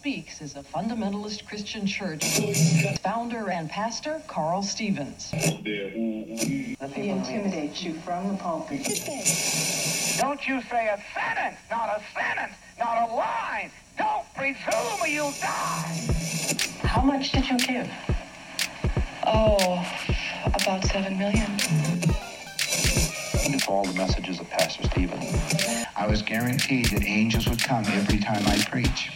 Speaks is a fundamentalist Christian church. Founder and pastor Carl Stevens. He intimidates you from the pulpit. Don't you say a sentence, not a sentence, not a line. Don't presume or you'll die. How much did you give? Oh, about seven million. to all the messages of Pastor Stephen. I was guaranteed that angels would come every time I preach.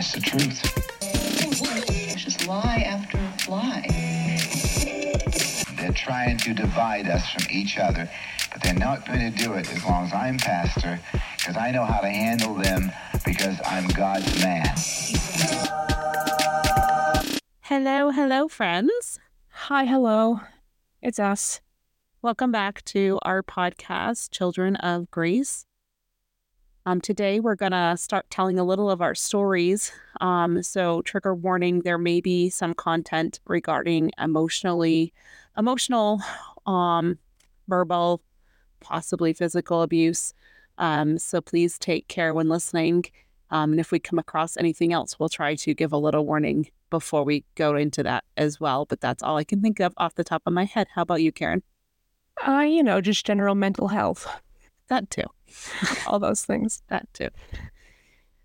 That's the truth. It's just lie after lie. They're trying to divide us from each other, but they're not going to do it as long as I'm pastor, because I know how to handle them, because I'm God's man. Hello, hello, friends. Hi, hello. It's us. Welcome back to our podcast, Children of Grace. Um, today, we're going to start telling a little of our stories. Um, so, trigger warning: there may be some content regarding emotionally, emotional, um, verbal, possibly physical abuse. Um, so, please take care when listening. Um, and if we come across anything else, we'll try to give a little warning before we go into that as well. But that's all I can think of off the top of my head. How about you, Karen? Uh, you know, just general mental health, That too. all those things. That too.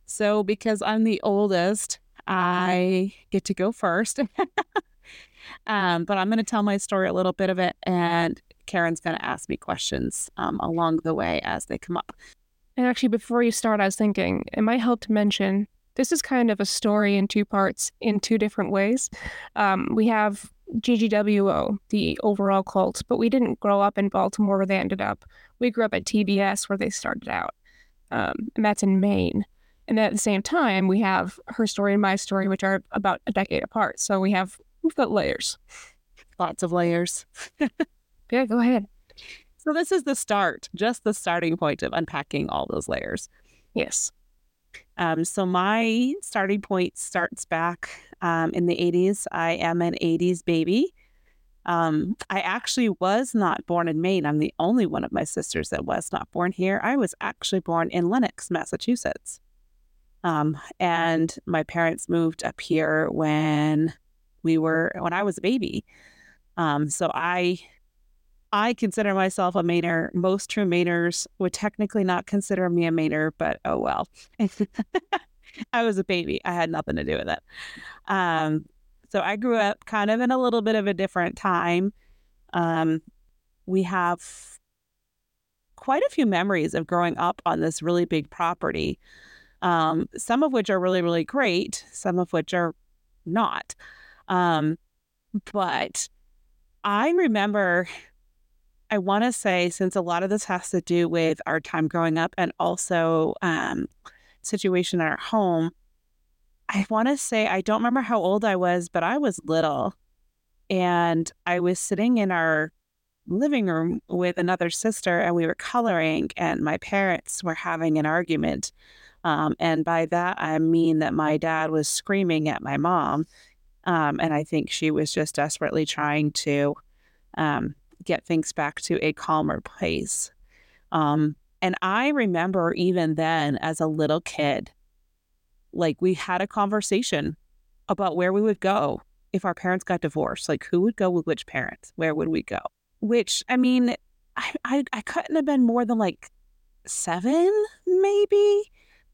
So, because I'm the oldest, I get to go first. um, but I'm going to tell my story a little bit of it, and Karen's going to ask me questions um, along the way as they come up. And actually, before you start, I was thinking it might help to mention this is kind of a story in two parts, in two different ways. Um, we have GGWO, the overall cult, but we didn't grow up in Baltimore where they ended up. We grew up at TBS where they started out, um, and that's in Maine. And at the same time, we have her story and my story, which are about a decade apart. So we have we've got layers. Lots of layers. Yeah, go ahead. So, this is the start, just the starting point of unpacking all those layers. Yes. Um, so my starting point starts back um, in the 80s. I am an 80s baby. Um, I actually was not born in Maine. I'm the only one of my sisters that was not born here. I was actually born in Lenox, Massachusetts. Um, and my parents moved up here when we were when I was a baby. Um, so I I consider myself a Mainer. Most true Mainers would technically not consider me a Mainer, but oh well. I was a baby. I had nothing to do with it. Um, so I grew up kind of in a little bit of a different time. Um, we have quite a few memories of growing up on this really big property, um, some of which are really, really great, some of which are not. Um, but I remember I want to say, since a lot of this has to do with our time growing up and also um, situation in our home, I want to say I don't remember how old I was, but I was little, and I was sitting in our living room with another sister, and we were coloring, and my parents were having an argument. Um, and by that, I mean that my dad was screaming at my mom. Um, and I think she was just desperately trying to um, get things back to a calmer place. Um, and I remember even then, as a little kid, like we had a conversation about where we would go if our parents got divorced. Like who would go with which parents? Where would we go? Which, I mean, I, I, I couldn't have been more than like seven, maybe.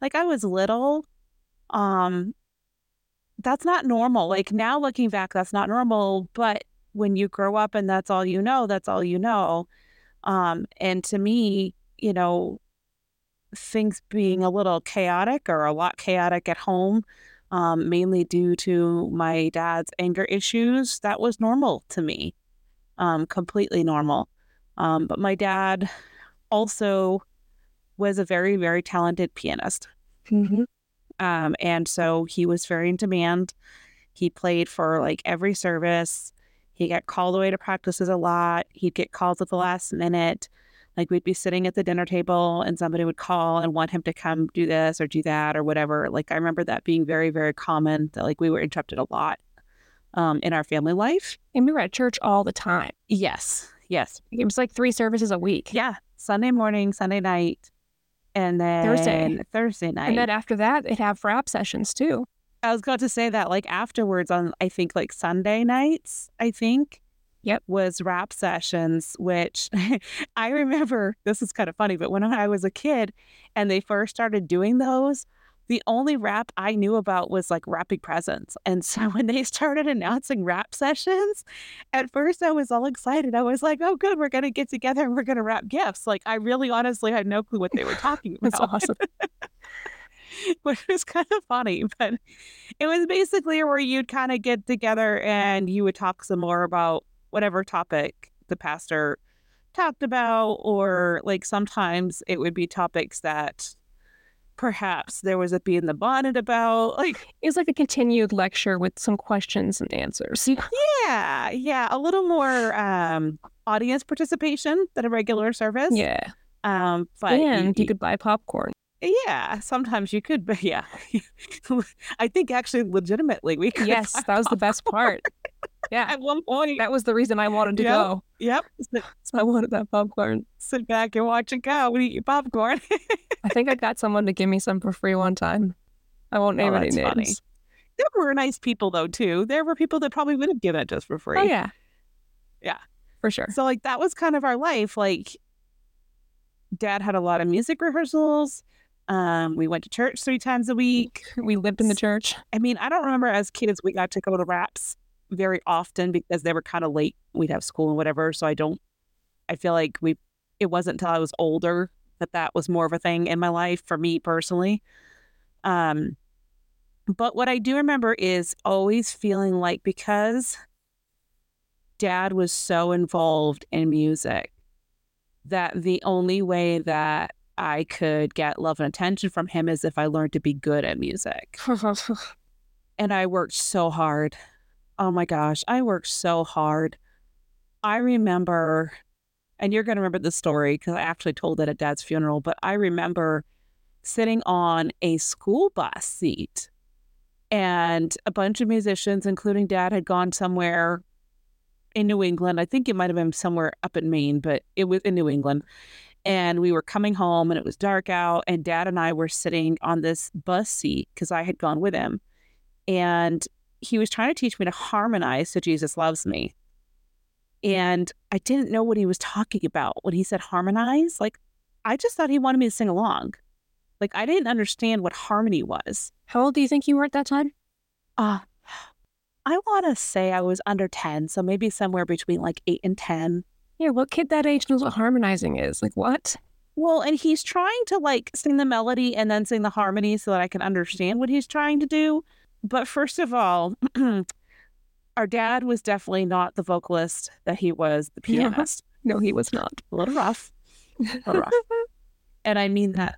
Like I was little. Um, that's not normal. Like now looking back, that's not normal. But when you grow up and that's all you know, that's all you know. Um, and to me, you know, things being a little chaotic or a lot chaotic at home, um, mainly due to my dad's anger issues, that was normal to me, um, completely normal. Um, but my dad also was a very, very talented pianist. Mm-hmm. Um, and so he was very in demand. He played for like every service. He got called away to practices a lot. He'd get calls at the last minute. Like we'd be sitting at the dinner table and somebody would call and want him to come do this or do that or whatever. Like I remember that being very, very common that like we were interrupted a lot um, in our family life. And we were at church all the time. Yes. Yes. It was like three services a week. Yeah. Sunday morning, Sunday night. and then Thursday. Thursday night. And then after that, they'd have rap sessions too. I was going to say that like afterwards on I think like Sunday nights, I think. Yep. Was rap sessions, which I remember this is kind of funny, but when I was a kid and they first started doing those, the only rap I knew about was like wrapping presents. And so when they started announcing rap sessions, at first I was all excited. I was like, oh, good, we're going to get together and we're going to wrap gifts. Like, I really honestly had no clue what they were talking about. That's awesome. which was kind of funny. But it was basically where you'd kind of get together and you would talk some more about whatever topic the pastor talked about, or like sometimes it would be topics that perhaps there was a bee in the bonnet about. Like, It was like a continued lecture with some questions and answers. yeah, yeah, a little more um, audience participation than a regular service. Yeah. Um, but and you could buy popcorn. Yeah, sometimes you could, but yeah, I think actually, legitimately, we could. Yes, that was the best part. Yeah. At one point, That was the reason I wanted to Yep. go. yep, So I wanted that popcorn. sit back and watch it go and eat your popcorn. I think I got someone to give me some for free one time. I won't oh, name Oh, any names. funny. there were nice people though too. There were people that probably would have given it just for free. Oh yeah. Yeah. For sure. So like that was kind of our life. Like, Dad had a lot of music rehearsals. Um, we went to church three times a week. We lived in the church. I mean, I don't remember as kids we got to go to raps very often because they were kind of late. We'd have school and whatever. So I don't. I feel like we. It wasn't until I was older that that was more of a thing in my life for me personally. Um, but what I do remember is always feeling like because Dad was so involved in music that the only way that I could get love and attention from him is if I learned to be good at music and I worked so hard. Oh my gosh, I worked so hard. I remember, and you're going to remember the story because I actually told it at dad's funeral, but I remember sitting on a school bus seat and a bunch of musicians, including dad, had gone somewhere in New England. I think it might have been somewhere up in Maine, but it was in New England. And we were coming home and it was dark out, and dad and I were sitting on this bus seat because I had gone with him and he was trying to teach me to harmonize to Jesus Loves Me. And I didn't know what he was talking about when he said harmonize. Like, I just thought he wanted me to sing along. Like, I didn't understand what harmony was. How old do you think you were at that time? Uh, I want to say I was under 10, so maybe somewhere between like 8 and 10. Yeah, what kid that age knows what harmonizing is? Like what? Well, and he's trying to like sing the melody and then sing the harmony so that I can understand what he's trying to do. But first of all, our dad was definitely not the vocalist that he was the pianist. No, he was not. A little rough. A little rough. and I mean that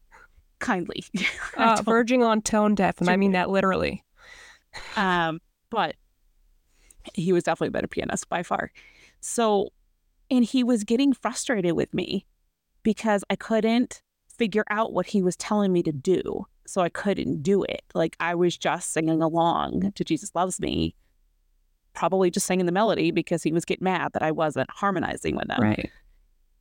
kindly. Uh, verging on tone deaf, and I mean that literally. um, but he was definitely a better pianist by far. So, and he was getting frustrated with me because I couldn't figure out what he was telling me to do. So I couldn't do it. Like I was just singing along to Jesus Loves Me, probably just singing the melody because he was getting mad that I wasn't harmonizing with him. Right.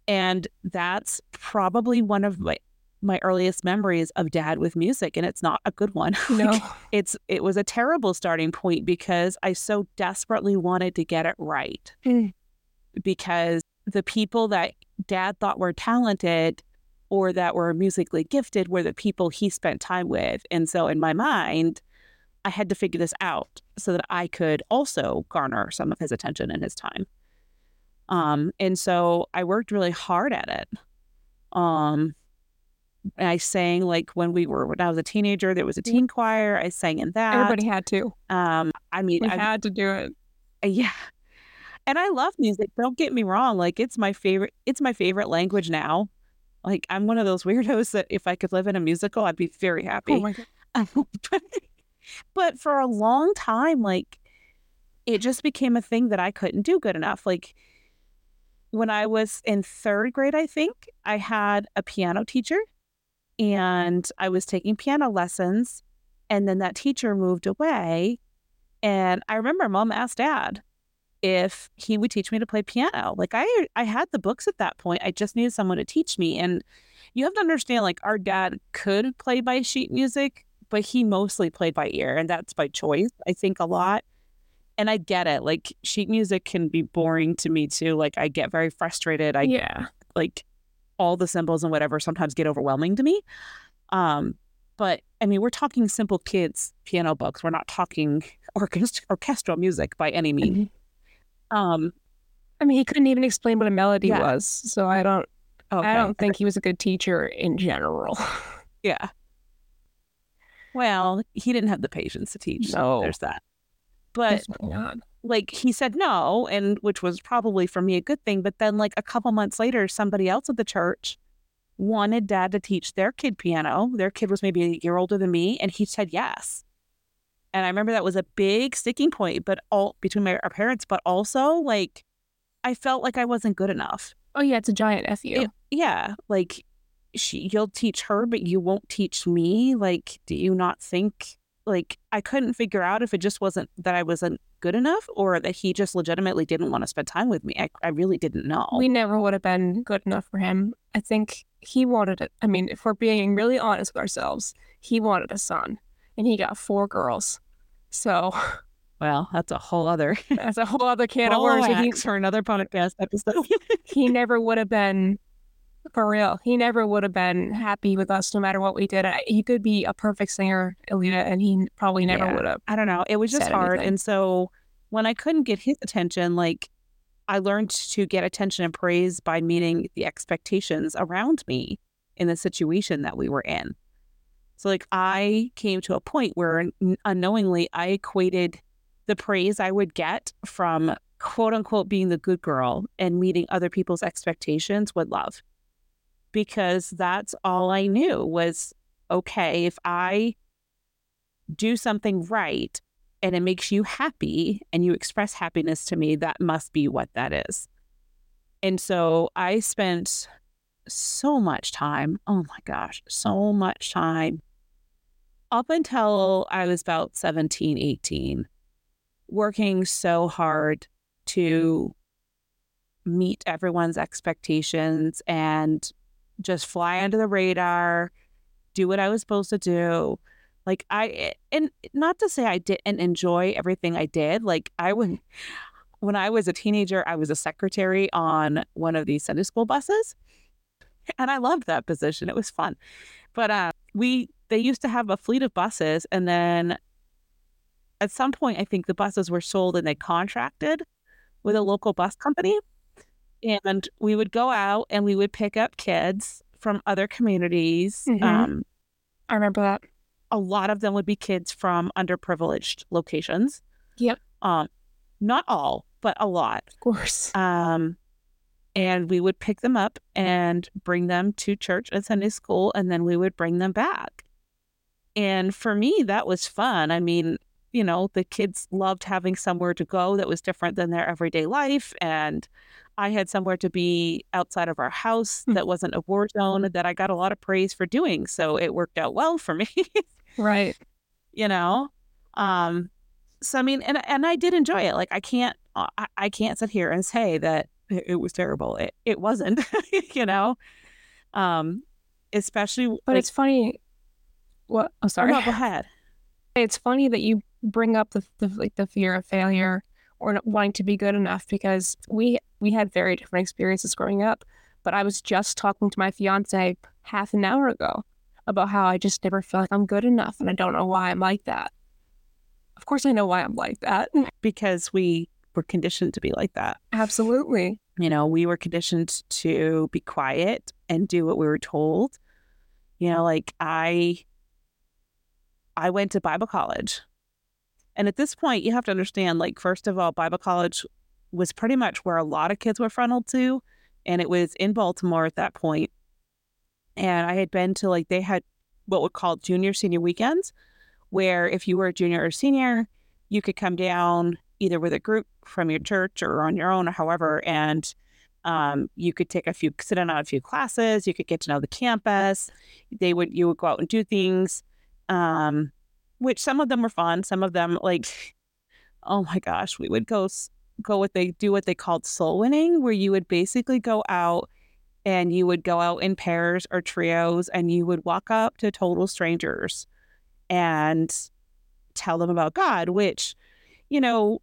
And that's probably one of my my earliest memories of dad with music and it's not a good one. No. Like, it's it was a terrible starting point because I so desperately wanted to get it right. Mm. Because the people that dad thought were talented or that were musically gifted were the people he spent time with. And so in my mind, I had to figure this out so that I could also garner some of his attention and his time. Um, and so I worked really hard at it. Um, I sang like when we were when I was a teenager, there was a teen choir. I sang in that. Everybody had to. Um, I mean, We I, had to do it. yeah. And I love music. Don't get me wrong. Like it's my favorite. It's my favorite language now. Like I'm one of those weirdos that if I could live in a musical, I'd be very oh happy. Oh my god. Um, but, but for a long time, like it just became a thing that I couldn't do good enough. Like when I was in third grade, I think I had a piano teacher and I was taking piano lessons. And then that teacher moved away. And I remember mom asked dad if he would teach me to play piano. Like I I had the books at that point. I just needed someone to teach me. And you have to understand like our dad could play by sheet music, but he mostly played by ear, and that's by choice, I think, a lot. And I get it. Like sheet music can be boring to me too. Like I get very frustrated. I yeah. like all the symbols and whatever sometimes get overwhelming to me. Um, but I mean, we're talking simple kids piano books. We're not talking orchest- orchestral music by any means. Um, I mean, he couldn't even explain what a melody Yeah. was, so I don't. okay. I don't think he was a good teacher in general. Yeah. Well, he didn't have the patience to teach. so No. There's that. But like he said no, and which was probably for me a good thing. But then, like a couple months later, somebody else at the church wanted dad to teach their kid piano. Their kid was maybe a year older than me, and he said yes. And I remember that was a big sticking point, but all between my, our parents, but also like I felt like I wasn't good enough. Oh yeah, it's a giant fu. It- yeah, like she, you'll teach her, but you won't teach me. Like, do you not think? Like, I couldn't figure out if it just wasn't that I wasn't good enough, or that he just legitimately didn't want to spend time with me. I, I really didn't know. We never would have been good enough for him. I think he wanted it. I mean, if we're being really honest with ourselves, he wanted a son, and he got four girls. So well, that's a whole other that's a whole other can of whole worms. He, for another podcast episode. he never would have been for real. He never would have been happy with us no matter what we did. He could be a perfect singer, Elita, and he probably never Yeah. would have. I don't know. It was just hard. anything. And so when I couldn't get his attention, like I learned to get attention and praise by meeting the expectations around me in the situation that we were in. So like I came to a point where unknowingly I equated the praise I would get from quote unquote being the good girl and meeting other people's expectations with love. Because that's all I knew was okay, if I do something right and it makes you happy and you express happiness to me, that must be what that is. And so I spent so much time, oh my gosh, so much time up until I was about 17, 18, working so hard to meet everyone's expectations and just fly under the radar, do what I was supposed to do. Like I and not to say I didn't enjoy everything I did. Like I would when I was a teenager, I was a secretary on one of these Sunday school buses. And I loved that position. It was fun. But uh we they used to have a fleet of buses and then at some point I think the buses were sold and they contracted with a local bus company. And we would go out and we would pick up kids from other communities. Mhm. Um, I remember that. a lot of them would be kids from underprivileged locations. Yep. Um, not all, but a lot. Of course. Um, and we would pick them up and bring them to church and Sunday school, and then we would bring them back. And for me, that was fun. I mean, you know, the kids loved having somewhere to go that was different than their everyday life. And I had somewhere to be outside of our house Hmm. that wasn't a war zone that I got a lot of praise for doing. So it worked out well for me. Right. you know um so i mean and and i did enjoy it like i can't uh, i, I can't sit here and say that it, it was terrible it, it wasn't you know um especially But like, it's funny. What? Oh, oh, sorry. no, go ahead It's funny that you bring up the, the like the fear of failure or wanting to be good enough because we we had very different experiences growing up. But I was just talking to my fiance half an hour ago about how I just never feel like I'm good enough, and I don't know why I'm like that. Of course, I know why I'm like that. because we were conditioned to be like that Absolutely. you know we were conditioned to be quiet and do what we were told you know like i i went to bible college. And at this point you have to understand like first of all bible college was pretty much where a lot of kids were funneled to and it was in baltimore at that point. and i had been to like they had what would call junior senior weekends where if you were a junior or senior you could come down either with a group from your church or on your own or however and um, you could take a few sit in on a few classes you could get to know the campus. They would you would go out and do things um, which some of them were fun some of them like oh my gosh we would go go what they do what they called soul winning where you would basically go out and you would go out in pairs or trios and you would walk up to total strangers and tell them about God, which, you know,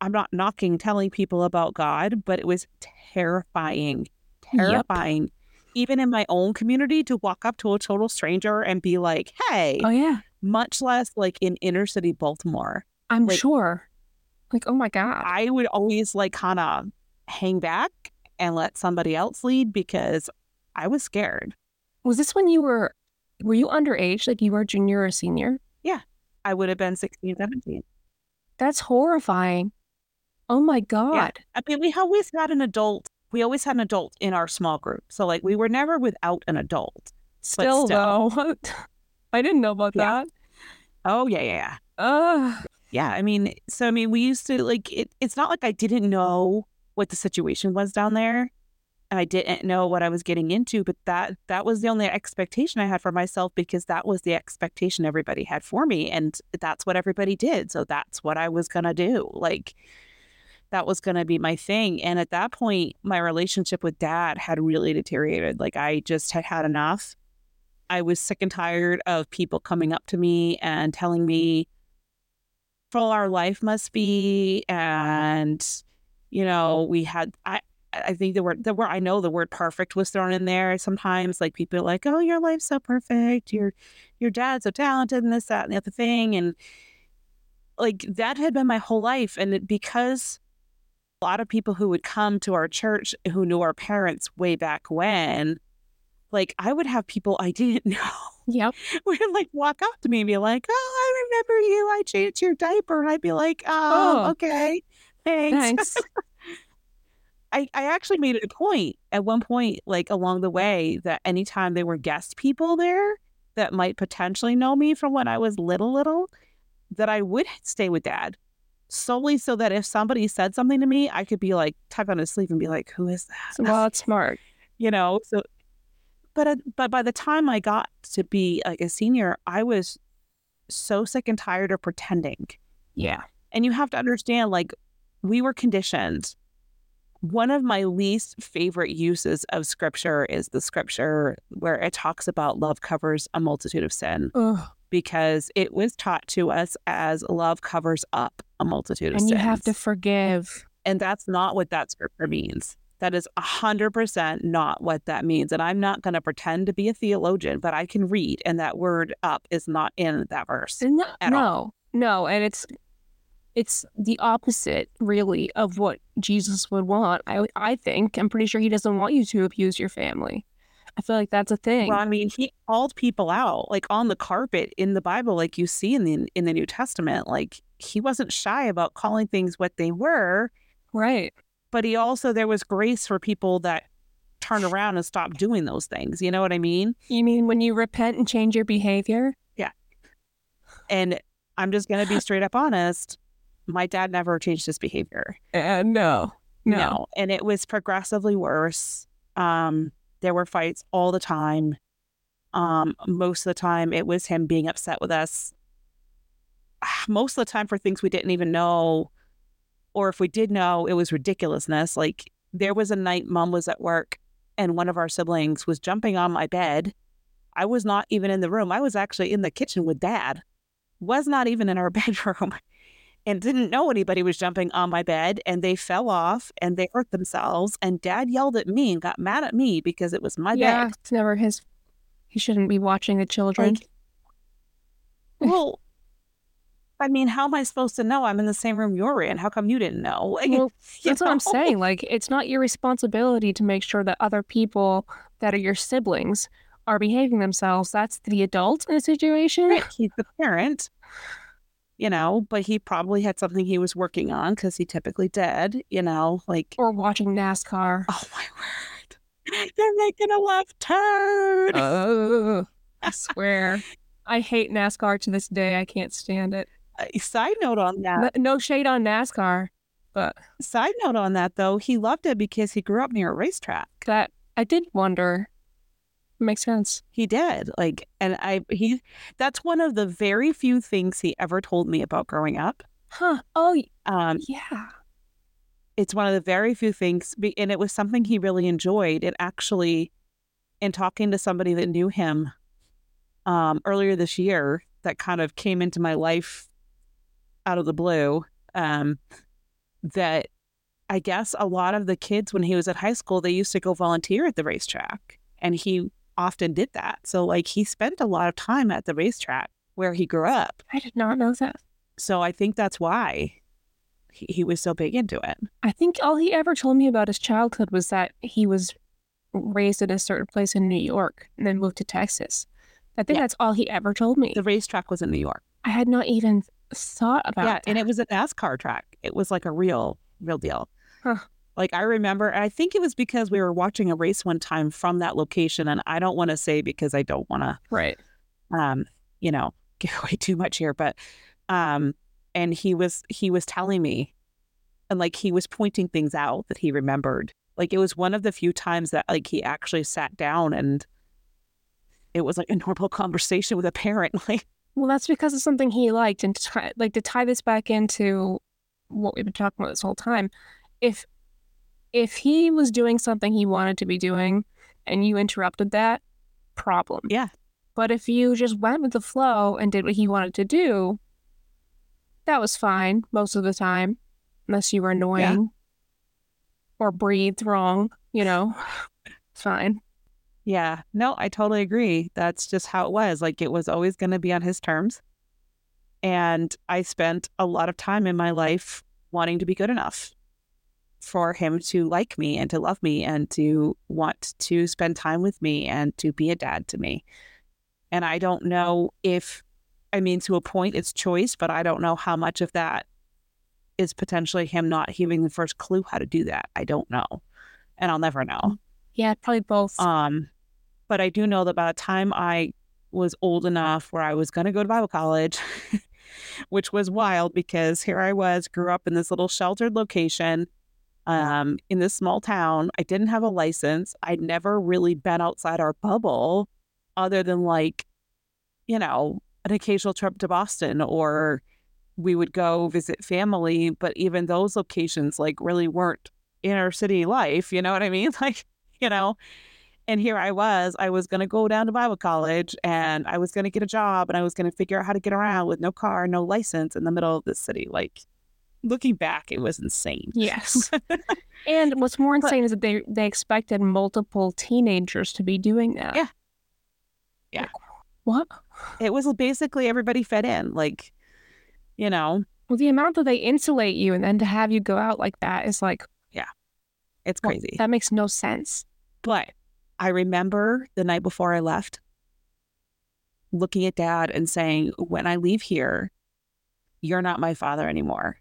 I'm not knocking telling people about God, but it was terrifying, terrifying. Yep. Even in my own community, to walk up to a total stranger and be like, hey, oh, yeah, much less like in inner city Baltimore. I'm like, sure. Like, oh my God. I would always like kind of hang back and let somebody else lead because I was scared. Was this when you were, were you underage? Like you were junior or senior? Yeah. I would have been 16, 17. That's horrifying. Oh my God. Yeah. I mean, we always had an adult. We always had an adult in our small group. So, like, we were never without an adult. Still, still. though. I didn't know about yeah. that. Oh, yeah, yeah, yeah. Ugh. Yeah. I mean, so, I mean, we used to, like, it, it's not like I didn't know what the situation was down there. And I didn't know what I was getting into, but that that was the only expectation I had for myself because that was the expectation everybody had for me. And that's what everybody did. So that's what I was gonna do. Like that was going to be my thing. And at that point, my relationship with dad had really deteriorated. Like I just had had enough. I was sick and tired of people coming up to me and telling me full our life must be. And, you know, we had, I, I think the word, the word, I know the word perfect was thrown in there. Sometimes like people like, oh, your life's so perfect. Your, your dad's so talented and this, that, and the other thing. And like that had been my whole life. And it, because a lot of people who would come to our church who knew our parents way back when, like I would have people I didn't know. Yep. Would like walk up to me and be like, Oh, I remember you. I changed your diaper. And I'd be like, Oh, oh okay. Thanks. Thanks. I, I actually made it a point at one point, like along the way, that anytime there were guest people there that might potentially know me from when I was little, little, that I would stay with dad solely so that if somebody said something to me, I could be like tuck on his sleeve and be like, "Who is that?" Well, it's smart, you know. So, but uh, but by the time I got to be like a senior, I was so sick and tired of pretending. Yeah, and you have to understand, like, we were conditioned. One of my least favorite uses of scripture is the scripture where it talks about love covers a multitude of sin. Ugh because it was taught to us as love covers up a multitude of and sins. And you have to forgive. And that's not what that scripture means. That is 100% not what that means. And I'm not going to pretend to be a theologian, but I can read, and that word up is not in that verse. No, no, all. no. And it's it's the opposite really of what Jesus would want. I I think I'm pretty sure he doesn't want you to abuse your family. I feel like that's a thing. Well, I mean, he called people out like on the carpet in the Bible, like you see in the in the New Testament. Like he wasn't shy about calling things what they were. Right. But he also there was grace for people that turn around and stop doing those things. You know what I mean? You mean when you repent and change your behavior? Yeah. And I'm just gonna be straight up honest. My dad never changed his behavior. Uh, no, no. No. And it was progressively worse. Um, there were fights all the time. Um, most of the time, it was him being upset with us. Most of the time, for things we didn't even know, or if we did know, it was ridiculousness. Like there was a night mom was at work and one of our siblings was jumping on my bed. I was not even in the room. I was actually in the kitchen with dad, was not even in our bedroom and didn't know anybody was jumping on my bed and they fell off and they hurt themselves and dad yelled at me and got mad at me because it was my yeah, bed. It's never his he shouldn't be watching the children. Like, well, I mean, how am I supposed to know I'm in the same room you're in? How come you didn't know? Like, well, that's know? what I'm saying. Like, it's not your responsibility to make sure that other people that are your siblings are behaving themselves. That's the adult in the situation. Right. He's the parent you know, but he probably had something he was working on because he typically did, you know, like. Or watching NASCAR. Oh, my word. They're making a left turn. Oh, I swear. I hate NASCAR to this day. I can't stand it. Uh, side note on that. No shade on NASCAR, but. Side note on that, though, he loved it because he grew up near a racetrack. That I did wonder Makes sense. He did. Like, and I, he, that's one of the very few things he ever told me about growing up. Huh. Oh, um, yeah. it's one of the very few things, and it was something he really enjoyed. It actually, in talking to somebody that knew him um, earlier this year, that kind of came into my life out of the blue, um, that I guess a lot of the kids when he was at high school, they used to go volunteer at the racetrack, and he often did that. So, like, he spent a lot of time at the racetrack where he grew up. I did not know that. So, I think that's why he, he was so big into it. I think all he ever told me about his childhood was that he was raised in a certain place in New York and then moved to Texas. I think Yeah. that's all he ever told me. The racetrack was in New York. I had not even thought about yeah, that. and it was a NASCAR track. It was like a real, real deal. Huh. Like I remember, I think it was because we were watching a race one time from that location, and I don't want to say because I don't want to, right. um, you know, give away too much here, but, um, and he was he was telling me, and like he was pointing things out that he remembered. Like it was one of the few times that like he actually sat down and it was like a normal conversation with a parent. Like Well, that's because of something he liked, and to tie, like to tie this back into what we've been talking about this whole time. If if he was doing something he wanted to be doing, and you interrupted that, problem. Yeah. But if you just went with the flow and did what he wanted to do, that was fine most of the time, unless you were annoying or breathed wrong. You know, it's fine. Yeah, no, I totally agree. That's just how it was. Like it was always going to be on his terms. And I spent a lot of time in my life wanting to be good enough for him to like me and to love me and to want to spend time with me and to be a dad to me. And I don't know if, I mean, to a point, it's choice, but I don't know how much of that is potentially him not having the first clue how to do that. I don't know. And I'll never know. Yeah, probably both. Um, but I do know that by the time I was old enough where I was going to go to Bible college, which was wild because here I was, grew up in this little sheltered location um, in this small town. I didn't have a license. I'd never really been outside our bubble other than like, you know, an occasional trip to Boston or we would go visit family. But even those locations like really weren't inner city life. You know what I mean? Like, you know, and here I was, I was going to go down to Bible college and I was going to get a job and I was going to figure out how to get around with no car, no license in the middle of the city. Like, looking back, it was insane. Yes. and what's more But- insane is that they they expected multiple teenagers to be doing that. Yeah. Yeah. Like, what? It was basically everybody fed in. Like, you know, Well, the amount that they insulate you and then to have you go out like that is like Yeah. it's well, crazy. that makes no sense. But I remember the night before I left looking at dad and saying, When I leave here, you're not my father anymore.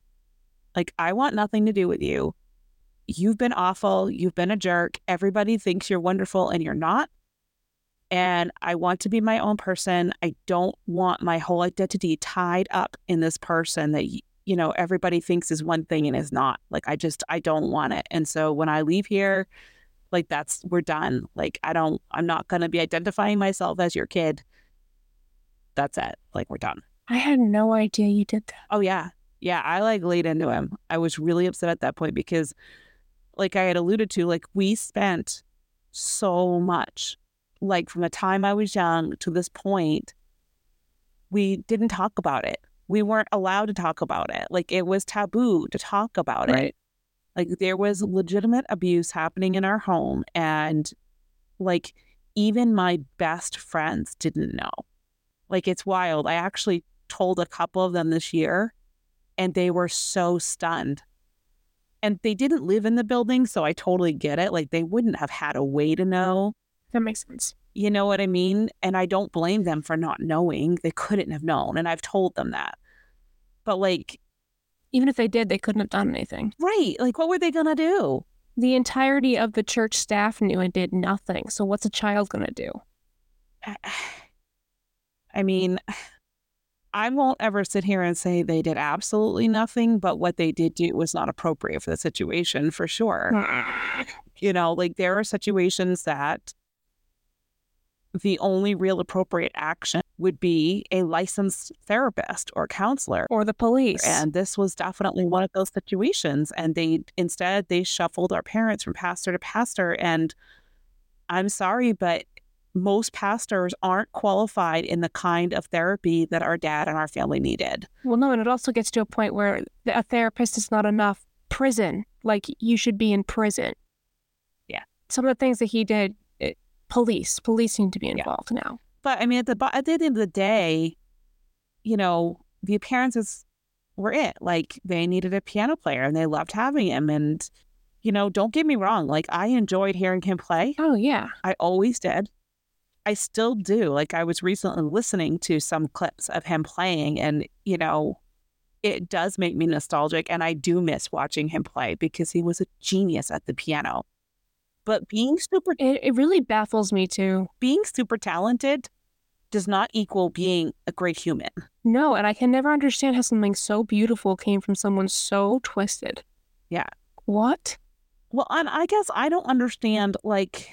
Like, I want nothing to do with you. You've been awful. You've been a jerk. Everybody thinks you're wonderful and you're not. And I want to be my own person. I don't want my whole identity tied up in this person that, you know, everybody thinks is one thing and is not. Like, I just, I don't want it. And so when I leave here, like that's we're done like i don't i'm not going to be identifying myself as your kid that's it like we're done I had no idea you did that. oh yeah yeah i like laid into him. I was really upset at that point because like i had alluded to like we spent so much like from the time i was young to this point we didn't talk about it. We weren't allowed to talk about it. Like it was taboo to talk about it. Like there was legitimate abuse happening in our home and like even my best friends didn't know. Like it's wild. I actually told a couple of them this year and they were so stunned. And they didn't live in the building, so I totally get it. Like they wouldn't have had a way to know. That makes sense. You know what I mean? And I don't blame them for not knowing. They couldn't have known. And I've told them that. But like, Even if they did, they couldn't have done anything. right, like what were they gonna do? The entirety of the church staff knew and did nothing. So what's a child going to do? I mean, I won't ever sit here and say they did absolutely nothing, but what they did do was not appropriate for the situation for sure. You know, like there are situations that the only real appropriate action would be a licensed therapist or counselor. Or the police. And this was definitely one of those situations. And they instead they shuffled our parents from pastor to pastor. And I'm sorry, but most pastors aren't qualified in the kind of therapy that our dad and our family needed. Well, no, and it also gets to a point where a therapist is not enough. Prison, like you should be in prison. Yeah. Some of the things that he did, it, police, police need to be involved yeah. now. But I mean, at the at the end of the day, you know, the appearances were it. Like they needed a piano player, and they loved having him. And you know, don't get me wrong. Like I enjoyed hearing him play. Oh yeah, I always did. I still do. Like I was recently listening to some clips of him playing, and you know, it does make me nostalgic, and I do miss watching him play because he was a genius at the piano. But being super, it, it really baffles me too. Being super talented does not equal being a great human. No, and I can never understand how something so beautiful came from someone so twisted. Yeah. What? Well, and I guess I don't understand like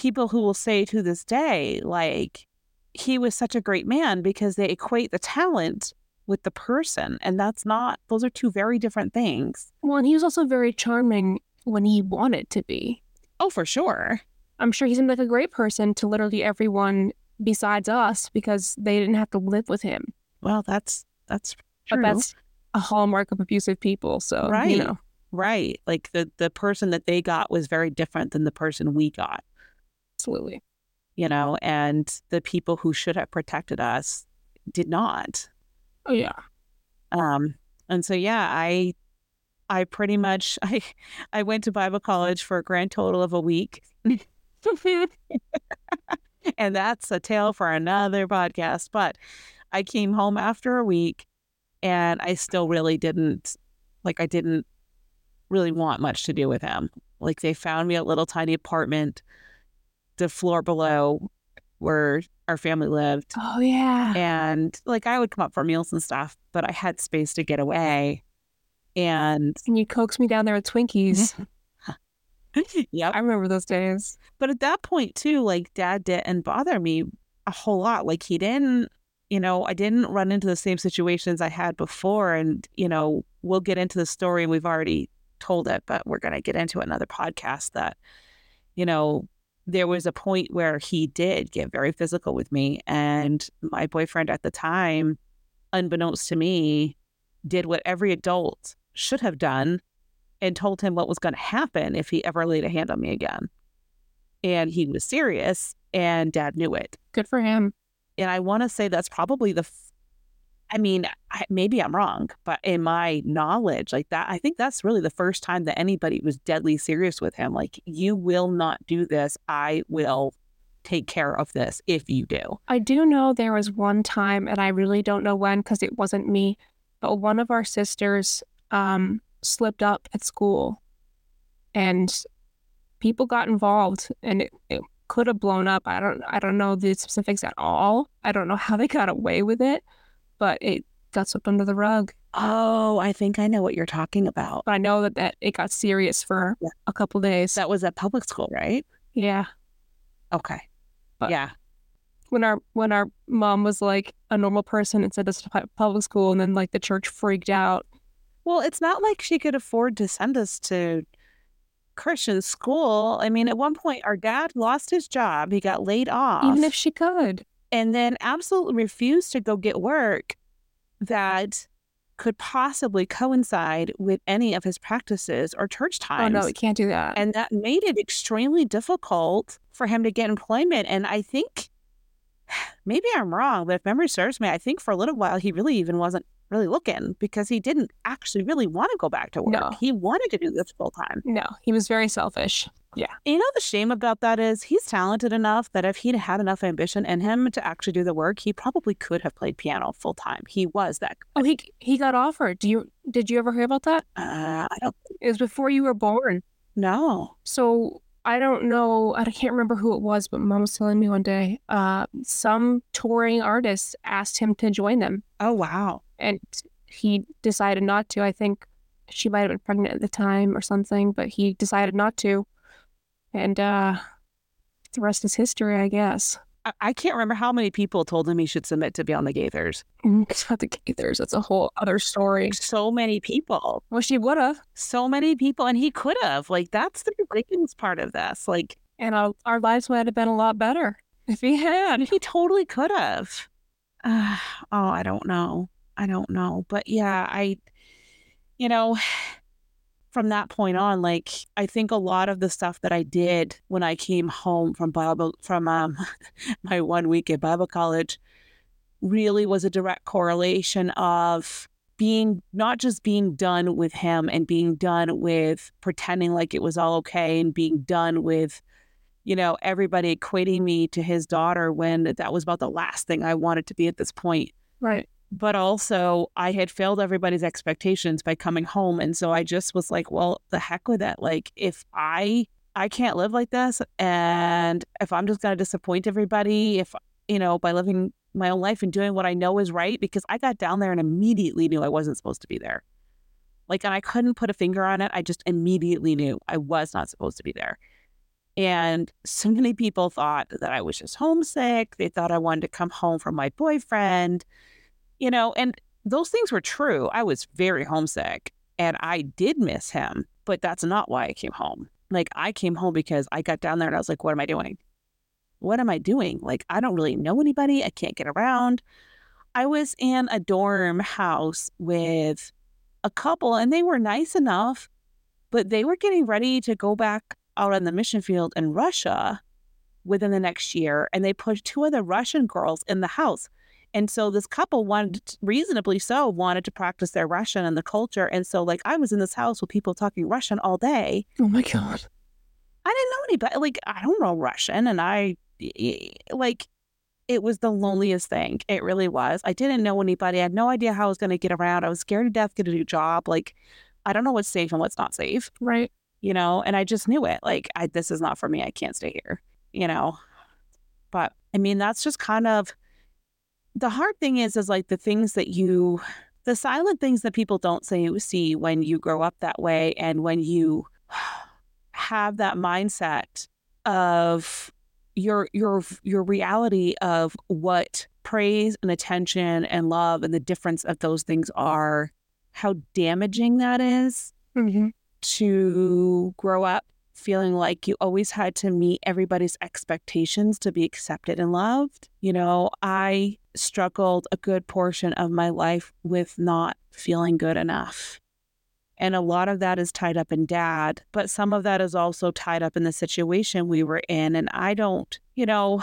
people who will say to this day, like, he was such a great man because they equate the talent with the person. And that's not, those are two very different things. Well, and he was also very charming when he wanted to be. Oh, for sure. I'm sure he seemed like a great person to literally everyone besides us because they didn't have to live with him. Well, that's that's true. But that's a hallmark of abusive people. So right, you know. right. Like the the person that they got was very different than the person we got. Absolutely. You know, and the people who should have protected us did not. Oh yeah. Um. And so yeah, I I pretty much I I went to Bible college for a grand total of a week. and that's a tale for another podcast. But I came home after a week and I still really didn't, like, I didn't really want much to do with him. Like, they found me a little tiny apartment, the floor below where our family lived. Oh, yeah. And like, I would come up for meals and stuff, but I had space to get away. And, and you coaxed me down there with Twinkies. yep. I remember those days. But at that point, too, like dad didn't bother me a whole lot. Like he didn't, you know, I didn't run into the same situations I had before. And, you know, we'll get into the story and we've already told it, but we're going to get into another podcast that, you know, there was a point where he did get very physical with me. And my boyfriend at the time, unbeknownst to me, did what every adult should have done and told him what was going to happen if he ever laid a hand on me again. And he was serious, and dad knew it. Good for him. And I want to say that's probably the, I mean, I, maybe I'm wrong, but in my knowledge, like that, I think that's really the first time that anybody was deadly serious with him. Like, you will not do this. I will take care of this if you do. I do know there was one time, and I really don't know when because it wasn't me, but one of our sisters, um, slipped up at school and people got involved and it, it could have blown up. I don't I don't know the specifics at all. I don't know how they got away with it, but it got swept under the rug. Oh, I think I know what you're talking about. I know that, that it got serious for yeah. a couple days. That was at public school, right? Yeah. Okay. But yeah. When our when our mom was like a normal person and said this to public school, and then like the church freaked out well, it's not like she could afford to send us to Christian school. I mean, at one point, our dad lost his job. He got laid off. Even if she could. And then absolutely refused to go get work that could possibly coincide with any of his practices or church times. Oh, no, we can't do that. And that made it extremely difficult for him to get employment. And I think maybe I'm wrong, but if memory serves me, I think for a little while he really even wasn't really looking because he didn't actually really want to go back to work. No. He wanted to do this full time. No, he was very selfish. Yeah. You know, the shame about that is he's talented enough that if he'd had enough ambition in him to actually do the work, he probably could have played piano full time. He was that. Oh, he he got offered. Do you did you ever hear about that? Uh, I don't. It was before you were born. No. So I don't know. I can't remember who it was, but mom was telling me one day. Uh, some touring artists asked him to join them. Oh wow! and he decided not to. I think she might have been pregnant at the time or something, but he decided not to. And uh, the rest is history, I guess. I, I can't remember how many people told him he should submit to be on the Gaithers. It's not the Gaithers. That's a whole other story. So many people. Wish he would have. So many people. And he could have. Like, that's the ridiculous part of this. Like, and our, our lives would have been a lot better if he had. He totally could have. Uh, oh, I don't know. I don't know. But yeah, I, you know, from that point on, like I think a lot of the stuff that I did when I came home from Bible from um, my one week at Bible college really was a direct correlation of being not just being done with him and being done with pretending like it was all okay and being done with you know everybody equating me to his daughter when that was about the last thing I wanted to be at this point. Right but also I had failed everybody's expectations by coming home. And so I just was like, well, the heck with it. Like, if I I can't live like this, and if I'm just gonna disappoint everybody, if you know, by living my own life and doing what I know is right, because I got down there and immediately knew I wasn't supposed to be there. Like, and I couldn't put a finger on it. I just immediately knew I was not supposed to be there. And so many people thought that I was just homesick. They thought I wanted to come home from my boyfriend you know, and those things were true. I was very homesick and I did miss him, but that's not why I came home. Like, I came home because I got down there and I was like, what am I doing? What am I doing? Like, I don't really know anybody. I can't get around. I was in a dorm house with a couple and they were nice enough, but they were getting ready to go back out on the mission field in Russia within the next year. And they put two of the Russian girls in the house. And so this couple wanted, reasonably so, wanted to practice their Russian and the culture. And so, like, I was in this house with people talking Russian all day. Oh my God. I didn't know anybody. Like, I don't know Russian. And I, like, it was the loneliest thing. It really was. I didn't know anybody. I had no idea how I was going to get around. I was scared to death get a new job. Like, I don't know what's safe and what's not safe. Right. You know, and I just knew it. Like, I, this is not for me. I can't stay here, you know. But I mean, that's just kind of the hard thing is is like the things that you the silent things that people don't say see when you grow up that way and when you have that mindset of your your your reality of what praise and attention and love and the difference of those things are how damaging that is mm-hmm. to grow up feeling like you always had to meet everybody's expectations to be accepted and loved. You know, I struggled a good portion of my life with not feeling good enough. And a lot of that is tied up in dad, but some of that is also tied up in the situation we were in. And I don't, you know,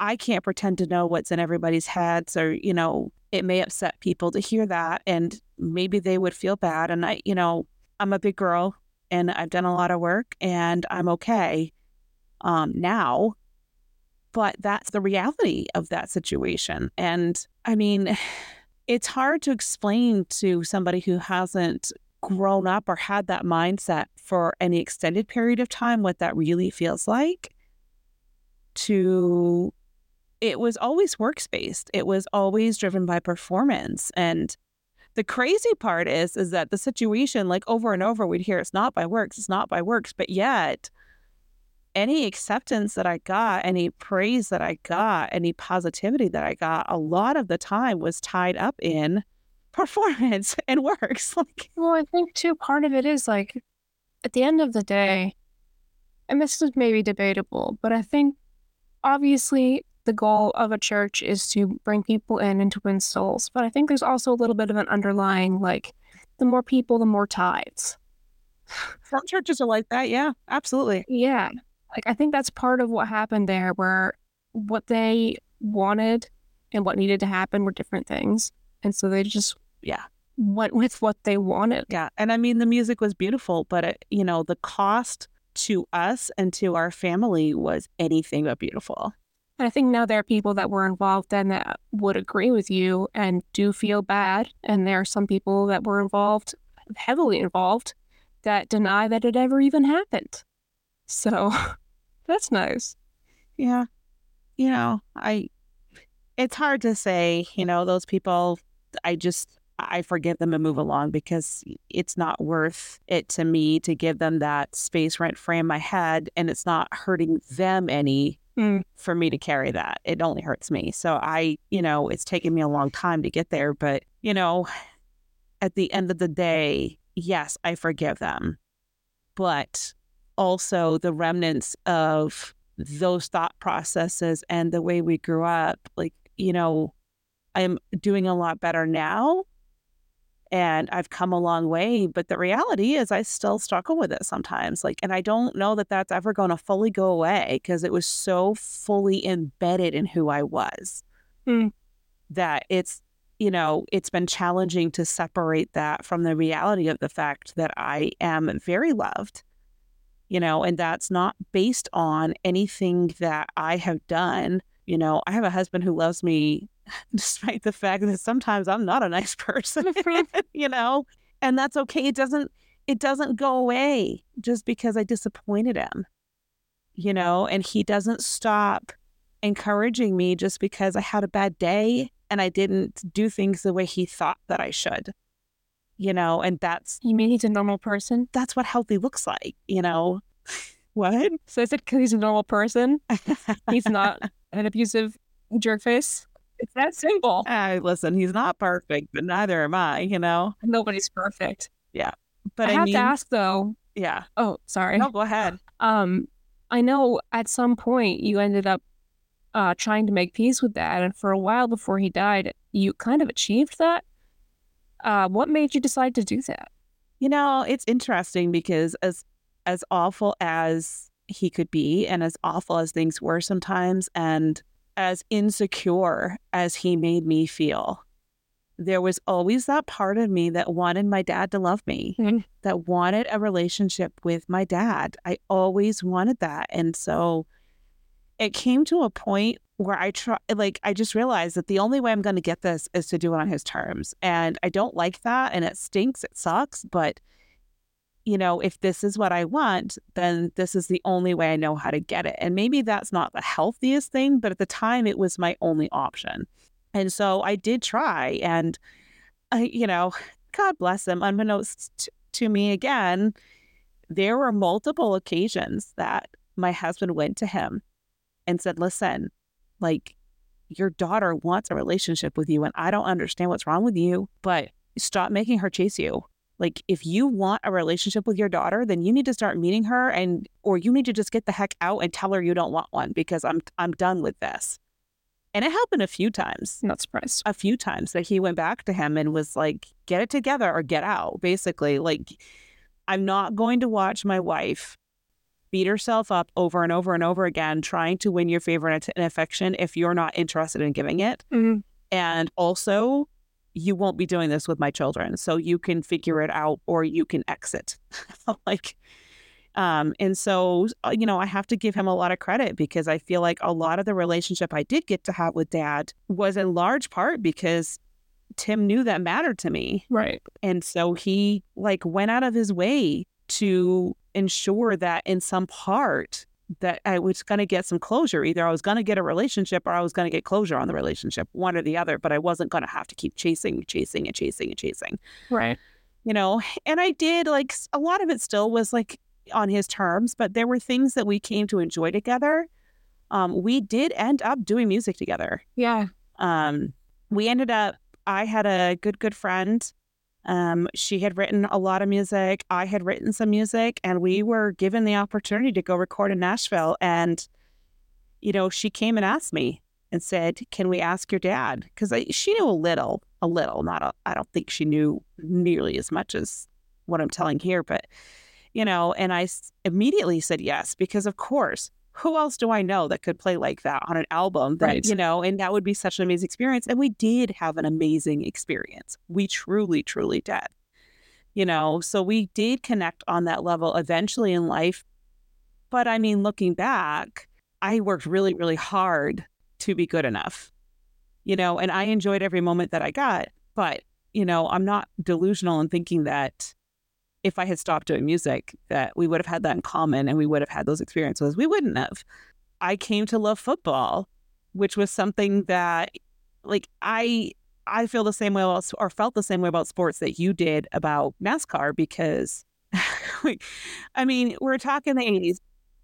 I can't pretend to know what's in everybody's heads or, you know, it may upset people to hear that and maybe they would feel bad. And I, you know, I'm a big girl and I've done a lot of work and I'm okay um, now. But that's the reality of that situation. And I mean, it's hard to explain to somebody who hasn't grown up or had that mindset for any extended period of time what that really feels like to it was always work based it was always driven by performance and the crazy part is is that the situation like over and over we'd hear it's not by works it's not by works but yet any acceptance that i got any praise that i got any positivity that i got a lot of the time was tied up in performance and works like well i think too part of it is like at the end of the day and this is maybe debatable but i think obviously the goal of a church is to bring people in and to win souls. But I think there's also a little bit of an underlying like the more people, the more tithes. Some churches are like that. Yeah, absolutely. Yeah. Like I think that's part of what happened there where what they wanted and what needed to happen were different things. And so they just, yeah, went with what they wanted. Yeah. And I mean, the music was beautiful, but, it, you know, the cost to us and to our family was anything but beautiful. And I think now there are people that were involved then that would agree with you and do feel bad. And there are some people that were involved, heavily involved, that deny that it ever even happened. So that's nice. Yeah. You know, I, it's hard to say, you know, those people, I just, I forgive them and move along because it's not worth it to me to give them that space rent frame my head and it's not hurting them any Mm. for me to carry that. It only hurts me. So I, you know, it's taken me a long time to get there. But, you know, at the end of the day, yes, I forgive them. But also the remnants of those thought processes and the way we grew up, like, you know, I'm doing a lot better now and I've come a long way. But the reality is, I still struggle with it sometimes. Like, and I don't know that that's ever going to fully go away because it was so fully embedded in who I was Hmm. that it's, you know, it's been challenging to separate that from the reality of the fact that I am very loved, you know, and that's not based on anything that I have done. You know, I have a husband who loves me despite the fact that sometimes I'm not a nice person, mm-hmm. you know, and that's okay. It doesn't it doesn't go away just because I disappointed him, you know, and he doesn't stop encouraging me just because I had a bad day and I didn't do things the way he thought that I should, you know, and that's You mean he's a normal person? that's what healthy looks like, you know. what? So is it because he's a normal person? He's not an abusive jerk face? It's that simple. Uh, listen, he's not perfect, but neither am I, you know. Nobody's perfect. Yeah. But I I, have mean, to ask though. yeah. Oh, sorry. No, go ahead. Um, I know at some point you ended up uh, trying to make peace with that, and for a while before he died, you kind of achieved that. Uh, what made you decide to do that? You know, it's interesting because as as awful as he could be and as awful as things were sometimes and as insecure as he made me feel, there was always that part of me that wanted my dad to love me, Mhm. that wanted a relationship with my dad. I always wanted that. And so it came to a point where I try like I just realized that the only way I'm going to get this is to do it on his terms. And I don't like that and it stinks, it sucks, but you know, if this is what I want, then this is the only way I know how to get it. And maybe that's not the healthiest thing, but at the time it was my only option. And so I did try and you know, God bless him, unbeknownst t- to me again, there were multiple occasions that my husband went to him and said, Listen, like your daughter wants a relationship with you, and I don't understand what's wrong with you, but stop making her chase you. Like if you want a relationship with your daughter, then you need to start meeting her and or you need to just get the heck out and tell her you don't want one because I'm I'm done with this. And it happened a few times Not surprised. a few times that he went back to him and was like, get it together or get out, basically. Like, I'm not going to watch my wife beat herself up over and over and over again, trying to win your favor and affection if you're not interested in giving it. Mhm. And also, you won't be doing this with my children. So you can figure it out or you can exit. like, um, and so, uh, you know, I have to give him a lot of credit because I feel like a lot of the relationship I did get to have with dad was in large part because Tim knew that mattered to me. Right. And so he like went out of his way to ensure that in some part that I was going to get some closure. Either I was going to get a relationship or I was going to get closure on the relationship, one or the other, but I wasn't going to have to keep chasing, chasing and chasing and chasing Right. you know and i did like a lot of it still was like on his terms but there were things that we came to enjoy together um we did end up doing music together Yeah. um we ended up i had a good good friend um she had written a lot of music i had written some music and we were given the opportunity to go record in nashville and you know she came and asked me and said can we ask your dad? Because she knew a little a little not a, i don't think she knew nearly as much as what i'm telling here but you know and i s- immediately said yes because of course who else do I know that could play like that on an album that, Right. you know, and that would be such an amazing experience. And we did have an amazing experience. We truly, truly did. You know, so we did connect on that level eventually in life. But I mean, looking back, I worked really, really hard to be good enough, you know, and I enjoyed every moment that I got. But, you know, I'm not delusional in thinking that if I had stopped doing music, that we would have had that in common and we would have had those experiences. We wouldn't have. I came to love football, which was something that, like, I I feel the same way about, or felt the same way about sports that you did about NASCAR because, I mean, we're talking the '80s.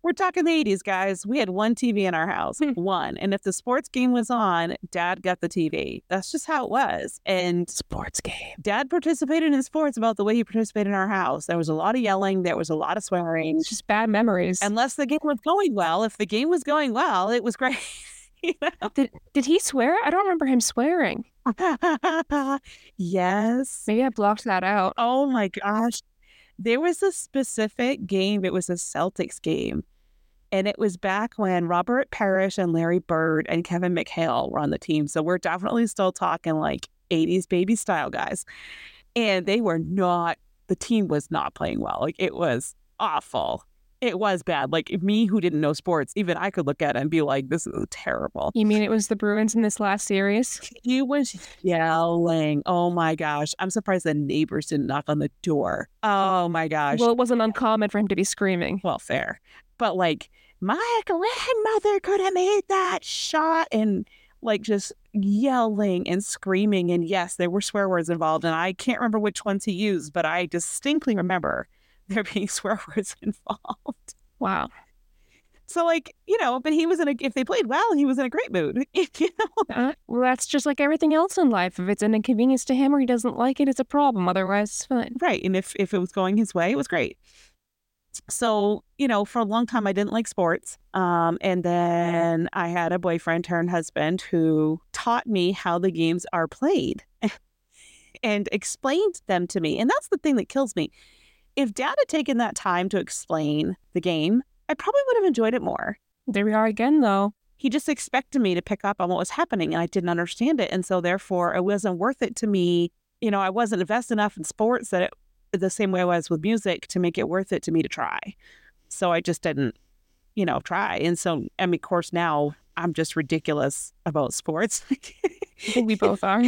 We're talking the 80s, guys. We had one TV in our house, hmm. one. And if the sports game was on, dad got the TV. That's just how it was. And Sports game. dad participated in sports about the way he participated in our house. There was a lot of yelling, there was a lot of swearing. It's just bad memories. Unless the game was going well. If the game was going well, it was great. You know? did did he swear? I don't remember him swearing. yes. Maybe I blocked that out. Oh my gosh. There was a specific game. It was a Celtics game. And it was back when Robert Parish and Larry Bird and Kevin McHale were on the team. So we're definitely still talking like 80s baby style guys. And they were not, the team was not playing well. Like it was awful. It was bad. Like me who didn't know sports, even I could look at it and be like, this is terrible. You mean it was the Bruins in this last series? He was yelling. Oh my gosh. I'm surprised the neighbors didn't knock on the door. Oh my gosh. Well, it wasn't uncommon for him to be screaming. well, fair. But like, my grandmother could have made that shot and like just yelling and screaming. And yes, there were swear words involved. And I can't remember which ones he used, but I distinctly remember there being swear words involved. Wow. So like, you know, but he was in a if they played well, he was in a great mood. you know? Uh, well, that's just like everything else in life. If it's an inconvenience to him or he doesn't like it, it's a problem. Otherwise, it's fine. Right. And if if it was going his way, it was great. So, you know, for a long time I didn't like sports. Um, and then I had a boyfriend turned husband who taught me how the games are played and explained them to me. And that's the thing that kills me. If dad had taken that time to explain the game, I probably would have enjoyed it more. There we are again, though. He just expected me to pick up on what was happening and I didn't understand it. And so therefore it wasn't worth it to me. You know, I wasn't invested enough in sports that it the same way I was with music to make it worth it to me to try. So I just didn't, you know, try. And so, I mean, of course, now I'm just ridiculous about sports. We both are.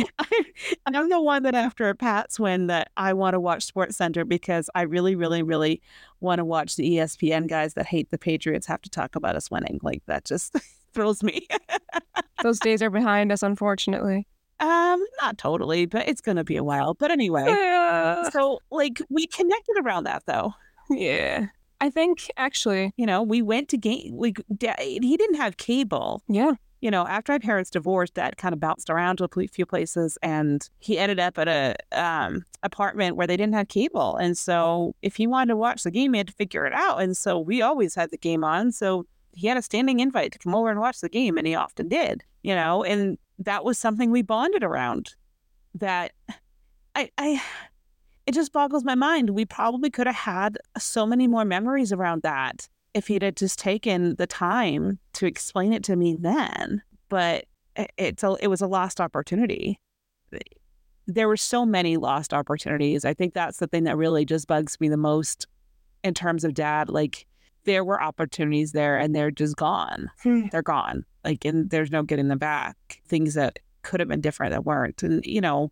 I'm the one that after a Pats win that I want to watch Sports Center because I really, really, really want to watch the ESPN guys that hate the Patriots have to talk about us winning. Like that just thrills me. Those days are behind us, unfortunately. Um, not totally, but it's gonna be a while. But anyway, Yeah. so like we connected around that though. yeah. I think actually, You know, we went to game. We da- he didn't have cable. yeah. You know, after my parents divorced, Dad kind of bounced around to a few places, and he ended up at a um, apartment where they didn't have cable. And so, if he wanted to watch the game, he had to figure it out. And so, we always had the game on. So he had a standing invite to come over and watch the game, and he often did. You know, and that was something we bonded around. That I, I, it just boggles my mind. We probably could have had so many more memories around that if he'd had just taken the time to explain it to me then. But it's a, it was a lost opportunity. There were so many lost opportunities. I think that's the thing that really just bugs me the most in terms of dad. Like there were opportunities there and they're just gone. Hmm. They're gone. Like and there's no getting them back. Things that could have been different that weren't. And you know,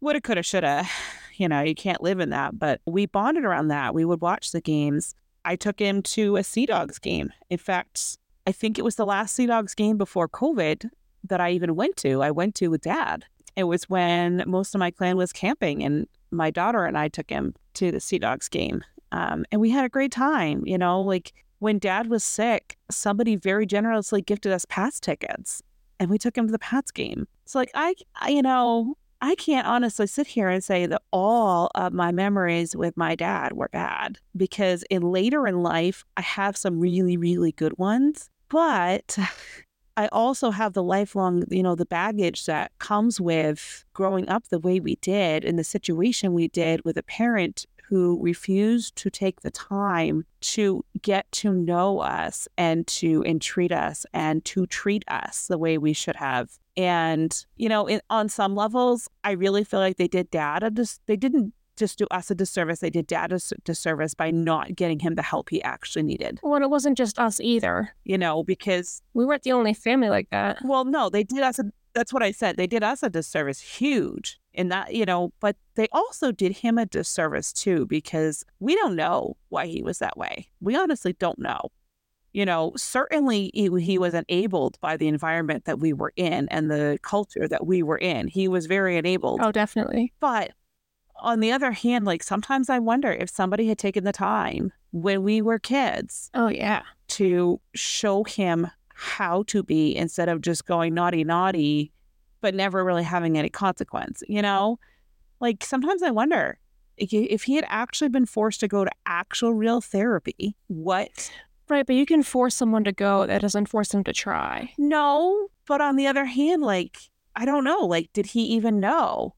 woulda, coulda, shoulda. You know, you can't live in that. But we bonded around that. We would watch the games. I took him to a Sea Dogs game. In fact, I think it was the last Sea Dogs game before COVID that I even went to. I went to with dad. It was when most of my clan was camping, and my daughter and I took him to the Sea Dogs game. Um, and we had a great time. You know, like when dad was sick, somebody very generously gifted us Pats tickets, and we took him to the Pats game. So, like, I, I you know, I can't honestly sit here and say that all of my memories with my dad were bad because in later in life, I have some really, really good ones. But I also have the lifelong, you know, the baggage that comes with growing up the way we did in the situation we did with a parent who refused to take the time to get to know us and to entreat us and to treat us the way we should have. And, you know, in, on some levels, I really feel like they did dad a dis- they didn't just do us a disservice. They did dad a disservice by not getting him the help he actually needed, Well, it wasn't just us either. you know, because We weren't the only family like that. well, no, they did us. A, that's what I said. They did us a disservice, huge in that, you know. But they also did him a disservice too, because we don't know why he was that way. We honestly don't know. You know, certainly he, he was enabled by the environment that we were in and the culture that we were in. He was very enabled. Oh, definitely. But on the other hand, like sometimes I wonder if somebody had taken the time when we were kids Oh yeah. to show him how to be instead of just going naughty, naughty, but never really having any consequence. You know, like sometimes I wonder if he- had actually been forced to go to actual real therapy, what? Right, but you can force someone to go. That doesn't force them to try. No, but on the other hand, like, I don't know, like, did he even know?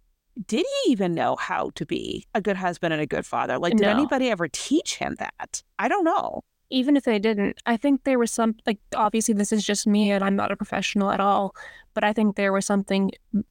Did he even know how to be a good husband and a good father? Like, did No. anybody ever teach him that? I don't know. Even if they didn't, I think there was some like obviously this is just me and I'm not a professional at all, but I think there was something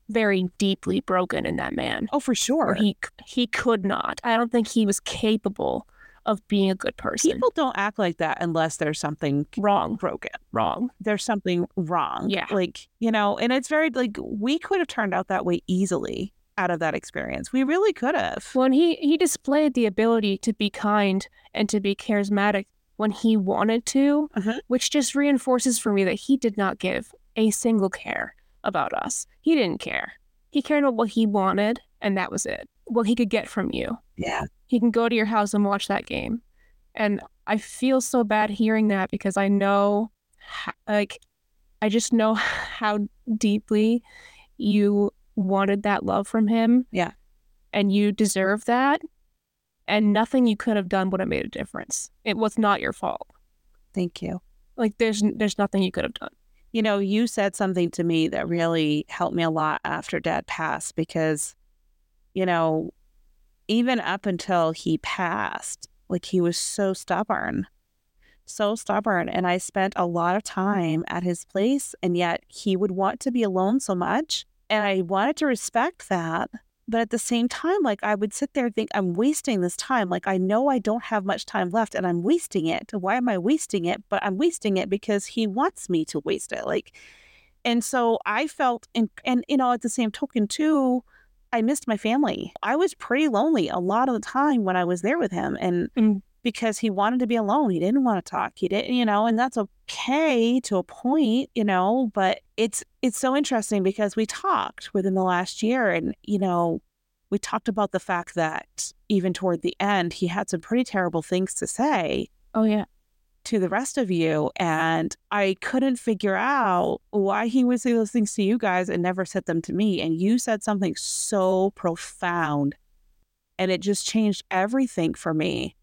very deeply broken in that man. Oh, for sure. he he could not. I don't think he was capable of being a good person. People don't act like that unless there's something wrong, broken. wrong. There's something wrong. Yeah. Like, you know, and it's very, like, we could have turned out that way easily out of that experience. We really could have. Well, and he he displayed the ability to be kind and to be charismatic when he wanted to, Mhm. which just reinforces for me that he did not give a single care about us. He didn't care. He cared about what he wanted, and that was it. What he could get from you. Yeah. He can go to your house and watch that game. And I feel so bad hearing that because I know, like, I just know how deeply you wanted that love from him. Yeah. And you deserve that. And nothing you could have done would have made a difference. It was not your fault. Thank you. Like, there's there's nothing you could have done. You know, you said something to me that really helped me a lot after dad passed because, you know, even up until he passed, like he was so stubborn, so stubborn. And I spent a lot of time at his place, and yet he would want to be alone so much. And I wanted to respect that. But at the same time, like I would sit there and think, I'm wasting this time. Like I know I don't have much time left and I'm wasting it. Why am I wasting it? But I'm wasting it because he wants me to waste it. Like, and so I felt, and, and you know, at the same token, too, I missed my family. I was pretty lonely a lot of the time when I was there with him. And Mm. Because he wanted to be alone, he didn't want to talk. He didn't, you know, and that's okay to a point, you know, but it's, it's so interesting because we talked within the last year and, you know, we talked about the fact that even toward the end, he had some pretty terrible things to say Oh yeah. to the rest of you. And I couldn't figure out why he would say those things to you guys and never said them to me. And you said something so profound and it just changed everything for me.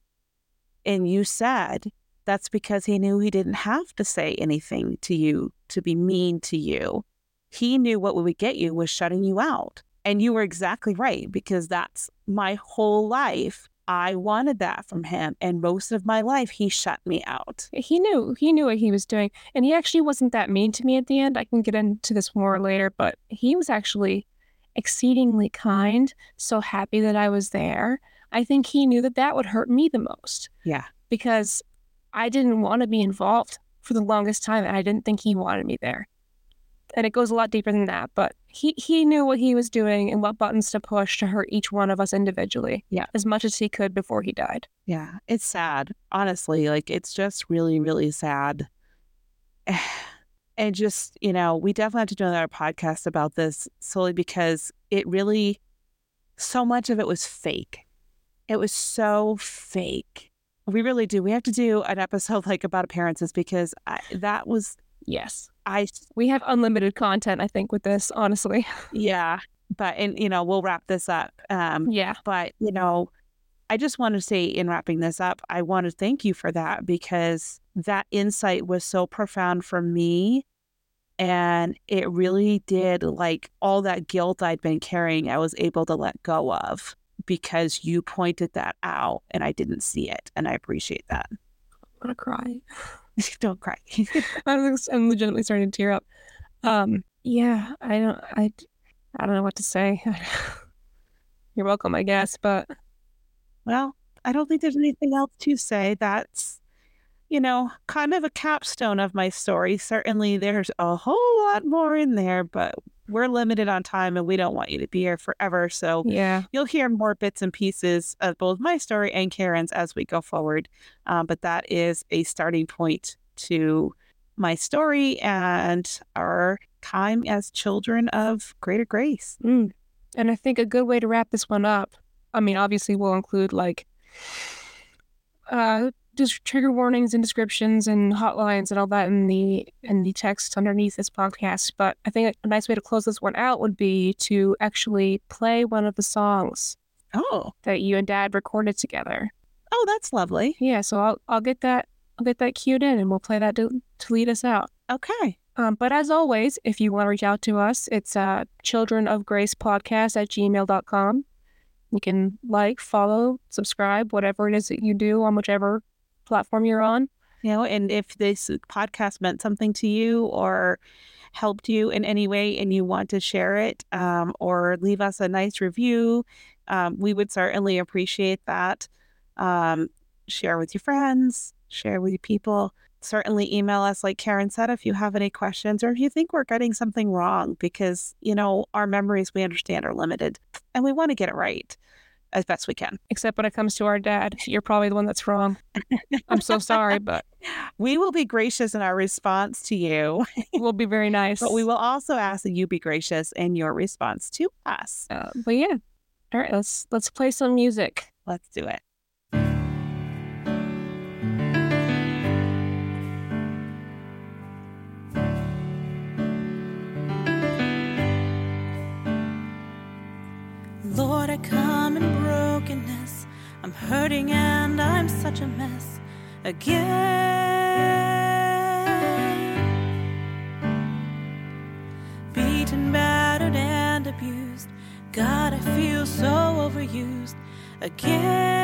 And you said that's because he knew he didn't have to say anything to you to be mean to you. He knew what would get you was shutting you out. And you were exactly right because that's my whole life. I wanted that from him. And most of my life, he shut me out. He knew he knew what he was doing, and he actually wasn't that mean to me at the end. I can get into this more later, but he was actually exceedingly kind. So happy that I was there. I think he knew that that would hurt me the most Yeah. because I didn't want to be involved for the longest time, and I didn't think he wanted me there. And it goes a lot deeper than that, but he he knew what he was doing and what buttons to push to hurt each one of us individually. Yeah. as much as he could before he died. Yeah. It's sad. Honestly, like it's just really, really sad. And just, you know, we definitely have to do another podcast about this solely because it really, so much of it was fake. It was so fake. We really do. We have to do an episode like about appearances because I, that was, Yes. I, We have unlimited content, I think, with this, honestly. yeah. But, and, you know, we'll wrap this up. Um, Yeah. But, you know, I just want to say in wrapping this up, I want to thank you for that because that insight was so profound for me. And it really did like all that guilt I'd been carrying, I was able to let go of because you pointed that out and I didn't see it. And I appreciate that. I'm gonna cry. Don't cry. I'm, I'm legitimately starting to tear up. Um, yeah, I don't, I, I don't know what to say. You're welcome, I guess, but Well, I don't think there's anything else to say. That's, you know, kind of a capstone of my story. Certainly, there's a whole lot more in there, but we're limited on time and we don't want you to be here forever. So yeah, you'll hear more bits and pieces of both my story and Karen's as we go forward. Um, but that is a starting point to my story and our time as children of greater grace. mm. and I think a good way to wrap this one up. I mean, obviously, we'll include like, uh, just trigger warnings and descriptions and hotlines and all that in the in the text underneath this podcast. But I think a nice way to close this one out would be to actually play one of the songs Oh, that you and Dad recorded together. oh, that's lovely. Yeah, so I'll I'll get that I'll get that cued in and we'll play that to, to lead us out. Okay. Um, but as always, if you want to reach out to us, it's uh, children of grace podcast at gmail.com. You can like, follow, subscribe, whatever it is that you do on whichever platform you're on. You know, and if this podcast meant something to you or helped you in any way and you want to share it um, or leave us a nice review, um, we would certainly appreciate that. Um, share with your friends, share with your people. Certainly email us, like Karen said, if you have any questions or if you think we're getting something wrong, because, you know, our memories we understand are limited and we want to get it right as best we can. Except when it comes to our dad, you're probably the one that's wrong. I'm so sorry, but We will be gracious in our response to you, we'll be very nice. but we will also ask that you be gracious in your response to us. Uh, but yeah, all right, let's let's play some music. Let's do it. Lord, I come in brokenness. I'm hurting and I'm such a mess again. Beaten, battered, and abused. God, I feel so overused again.